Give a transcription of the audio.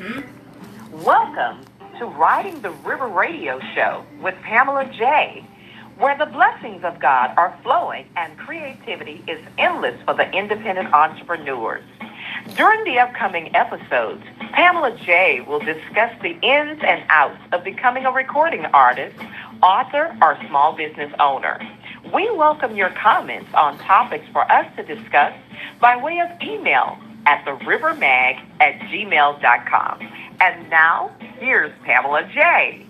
Mm-hmm. Welcome to Riding the River Radio Show with Pamela J., where the blessings of God are flowing and creativity is endless for the independent entrepreneurs. During the upcoming episodes, Pamela J. will discuss the ins and outs of becoming a recording artist, author, or small business owner. We welcome your comments on topics for us to discuss by way of email at therivermag at gmail.com. And now, here's Pamela J.